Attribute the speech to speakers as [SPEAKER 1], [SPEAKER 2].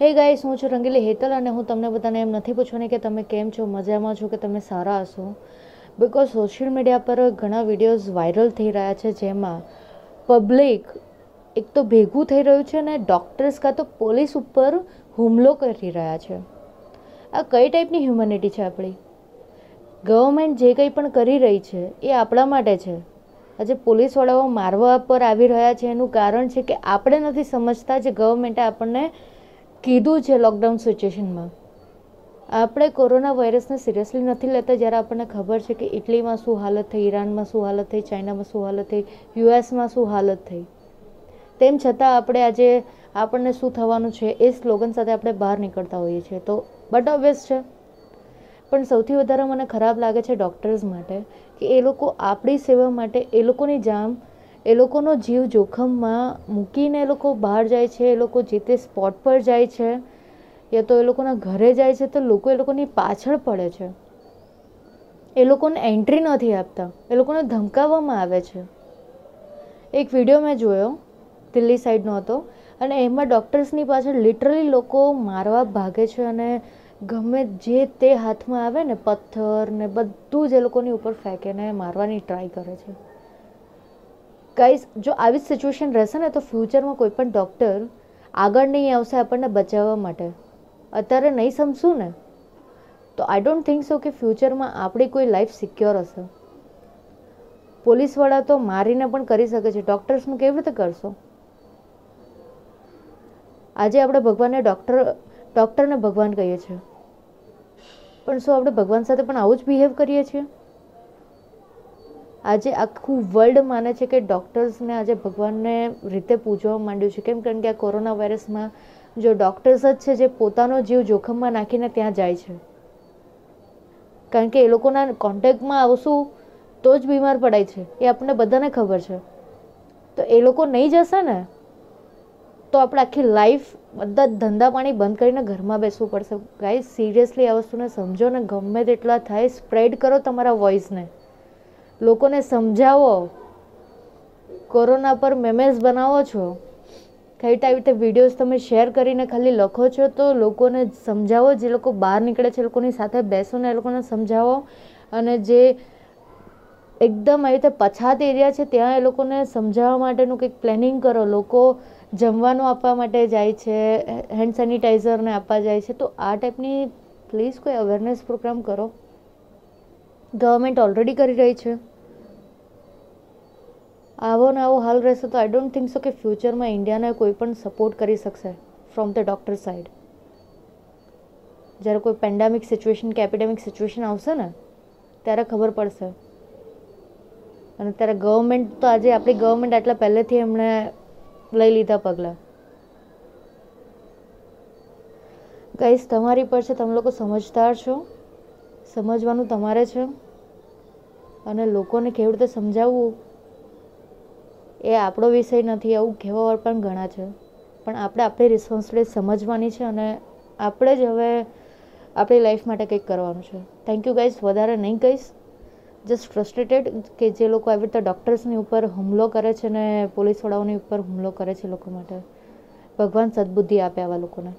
[SPEAKER 1] હે ગાઈસ હું છું રંગીલી હેતલ અને હું તમને બધાને એમ નથી પૂછવાની કે તમે કેમ છો? મજામાં છો કે તમે સારા હશો? બિકોઝ સોશિયલ મીડિયા પર ઘણા વિડીયોઝ વાયરલ થઈ રહ્યા છે જેમાં પબ્લિક એક તો ભેગું થઈ રહ્યું છે અને ડૉક્ટર્સ કાં તો પોલીસ ઉપર હુમલો કરી રહ્યા છે. આ કઈ ટાઈપની હ્યુમેનિટી છે આપણી? ગવર્મેન્ટ જે કંઈ પણ કરી રહી છે, એ આપણા માટે છે. આજે પોલીસવાળાઓ મારવા પર આવી રહ્યા છે, એનું કારણ છે કે આપણે નથી સમજતા જે ગવર્મેન્ટે આપણને કીધું છે લોકડાઉન સિચ્યુએશનમાં આપણે કોરોના વાયરસને સિરિયસલી નથી લેતા, જ્યારે આપણને ખબર છે કે ઇટલીમાં શું હાલત થઈ, ઈરાનમાં શું હાલત થઈ, ચાઇનામાં શું હાલત થઈ, યુએસમાં શું હાલત થઈ. તેમ છતાં આપણે આજે આપણને શું થવાનું છે એ સ્લોગન સાથે આપણે બહાર નીકળતા હોઈએ છીએ. તો બટ ઓબ્વિયસ છે. પણ સૌથી વધારે મને ખરાબ લાગે છે ડૉક્ટર્સ માટે કે એ લોકો આપણી સેવા માટે એ લોકોની જામ એ લોકોનો જીવ જોખમમાં મૂકીને એ લોકો બહાર જાય છે, એ લોકો જે તે સ્પોટ પર જાય છે, યા તો એ લોકોના ઘરે જાય છે, તો લોકો એ લોકોની પાછળ પડે છે. એ લોકોને એન્ટ્રી નથી આપતા, એ લોકોને ધમકાવવામાં આવે છે. એક વીડિયો મેં જોયો, દિલ્હી સાઈડનો હતો, અને એમાં ડૉક્ટર્સની પાછળ લિટરલી લોકો મારવા ભાગે છે અને ગમે જે તે હાથમાં આવે ને પથ્થર ને બધું જ એ લોકોની ઉપર ફેંકે ને મારવાની ટ્રાય કરે છે. ગાઈઝ જો આવી સિચ્યુએશન રહેશે ને તો ફ્યુચરમાં કોઈ પણ ડૉક્ટર આગળ નહીં આવશે આપણને બચાવવા માટે. અત્યારે નહીં સમજશું ને, તો આઈ ડોન્ટ થિંક સો કે ફ્યુચરમાં આપણી કોઈ લાઈફ સિક્યોર હશે. પોલીસવાળા તો મારીને પણ કરી શકે છે. ડૉક્ટર્સનું કેવી રીતે કરશો? આજે આપણે ભગવાનને ડૉક્ટર ડૉક્ટરને ભગવાન કહીએ છીએ. પણ શું આપણે ભગવાન સાથે પણ આવું જ બિહેવ કરીએ છીએ? આજે આખું વર્લ્ડ માને છે કે ડૉક્ટર્સને આજે ભગવાનને રીતે પૂજવા માંડ્યું છે. કેમ કારણ કે આ કોરોના વાયરસમાં જો ડૉક્ટર્સ જ છે જે પોતાનો જીવ જોખમમાં નાખીને ત્યાં જાય છે. કારણ કે એ લોકોના કોન્ટેક્ટમાં આવશું તો જ બીમાર પડાય છે. એ આપણને બધાને ખબર છે. તો એ લોકો નહીં જશે ને, તો આપણે આખી લાઈફ બધા ધંધા પાણી બંધ કરીને ઘરમાં બેસવું પડશે. ગાઈ સિરિયસલી આ વસ્તુને સમજો ને ગમે તેટલા થાય સ્પ્રેડ કરો તમારા વોઇસને લોકોને સમજાવો, કોરોના પર મેમેઝ બનાવો છો, કઈ આવી રીતે વિડીયોઝ તમે શેર કરીને ખાલી લખો છો તો લોકોને સમજાવો, જે લોકો બહાર નીકળે છે એ લોકોની સાથે બેસો ને એ લોકોને સમજાવો અને જે એકદમ આવી રીતે પછાત એરિયા છે ત્યાં એ લોકોને સમજાવવા માટેનું કંઈક પ્લેનિંગ કરો. લોકો જમવાનું આપવા માટે જાય છે હેન્ડ સેનિટાઈઝરને આપવા જાય છે. તો આ ટાઈપની પ્લીઝ કોઈ અવેરનેસ પ્રોગ્રામ કરો. ગવર્મેન્ટ ઓલરેડી કરી રહી છે. આવો ને આવો હાલ રહેશે તો આઈ ડોન્ટ થિંક સો કે ફ્યુચરમાં ઇન્ડિયાને કોઈ પણ સપોર્ટ કરી શકશે ફ્રોમ ધ ડૉક્ટર સાઈડ જ્યારે કોઈ પેન્ડામિક સિચ્યુએશન કે એપિડેમિક સિચ્યુએશન આવશે ને, ત્યારે ખબર પડશે. અને ત્યારે ગવર્મેન્ટ તો આજે આપણી ગવર્મેન્ટ આટલા પહેલેથી એમણે લઈ લીધા પગલાં. ગાઈસ તમારી પર છે, તમે લોકો સમજદાર છો. સમજવાનું તમારે છે. અને લોકોને કેવી રીતે સમજાવવું એ આપણો વિષય નથી, આવું કહેવાવાળ પણ ઘણા છે. પણ આપણે આપણી રિસ્પોન્સિબિલિટી સમજવાની છે અને આપણે જ હવે આપણી લાઈફ માટે કંઈક કરવાનું છે. થેન્ક યુ ગાઈઝ વધારે નહીં કહીશ. જસ્ટ ફ્રસ્ટ્રેટેડ કે જે લોકો આવી રીતે ડૉક્ટર્સની ઉપર હુમલો કરે છે ને પોલીસવાળાઓની ઉપર હુમલો કરે છે લોકો માટે. ભગવાન સદબુદ્ધિ આપે આવા લોકોને.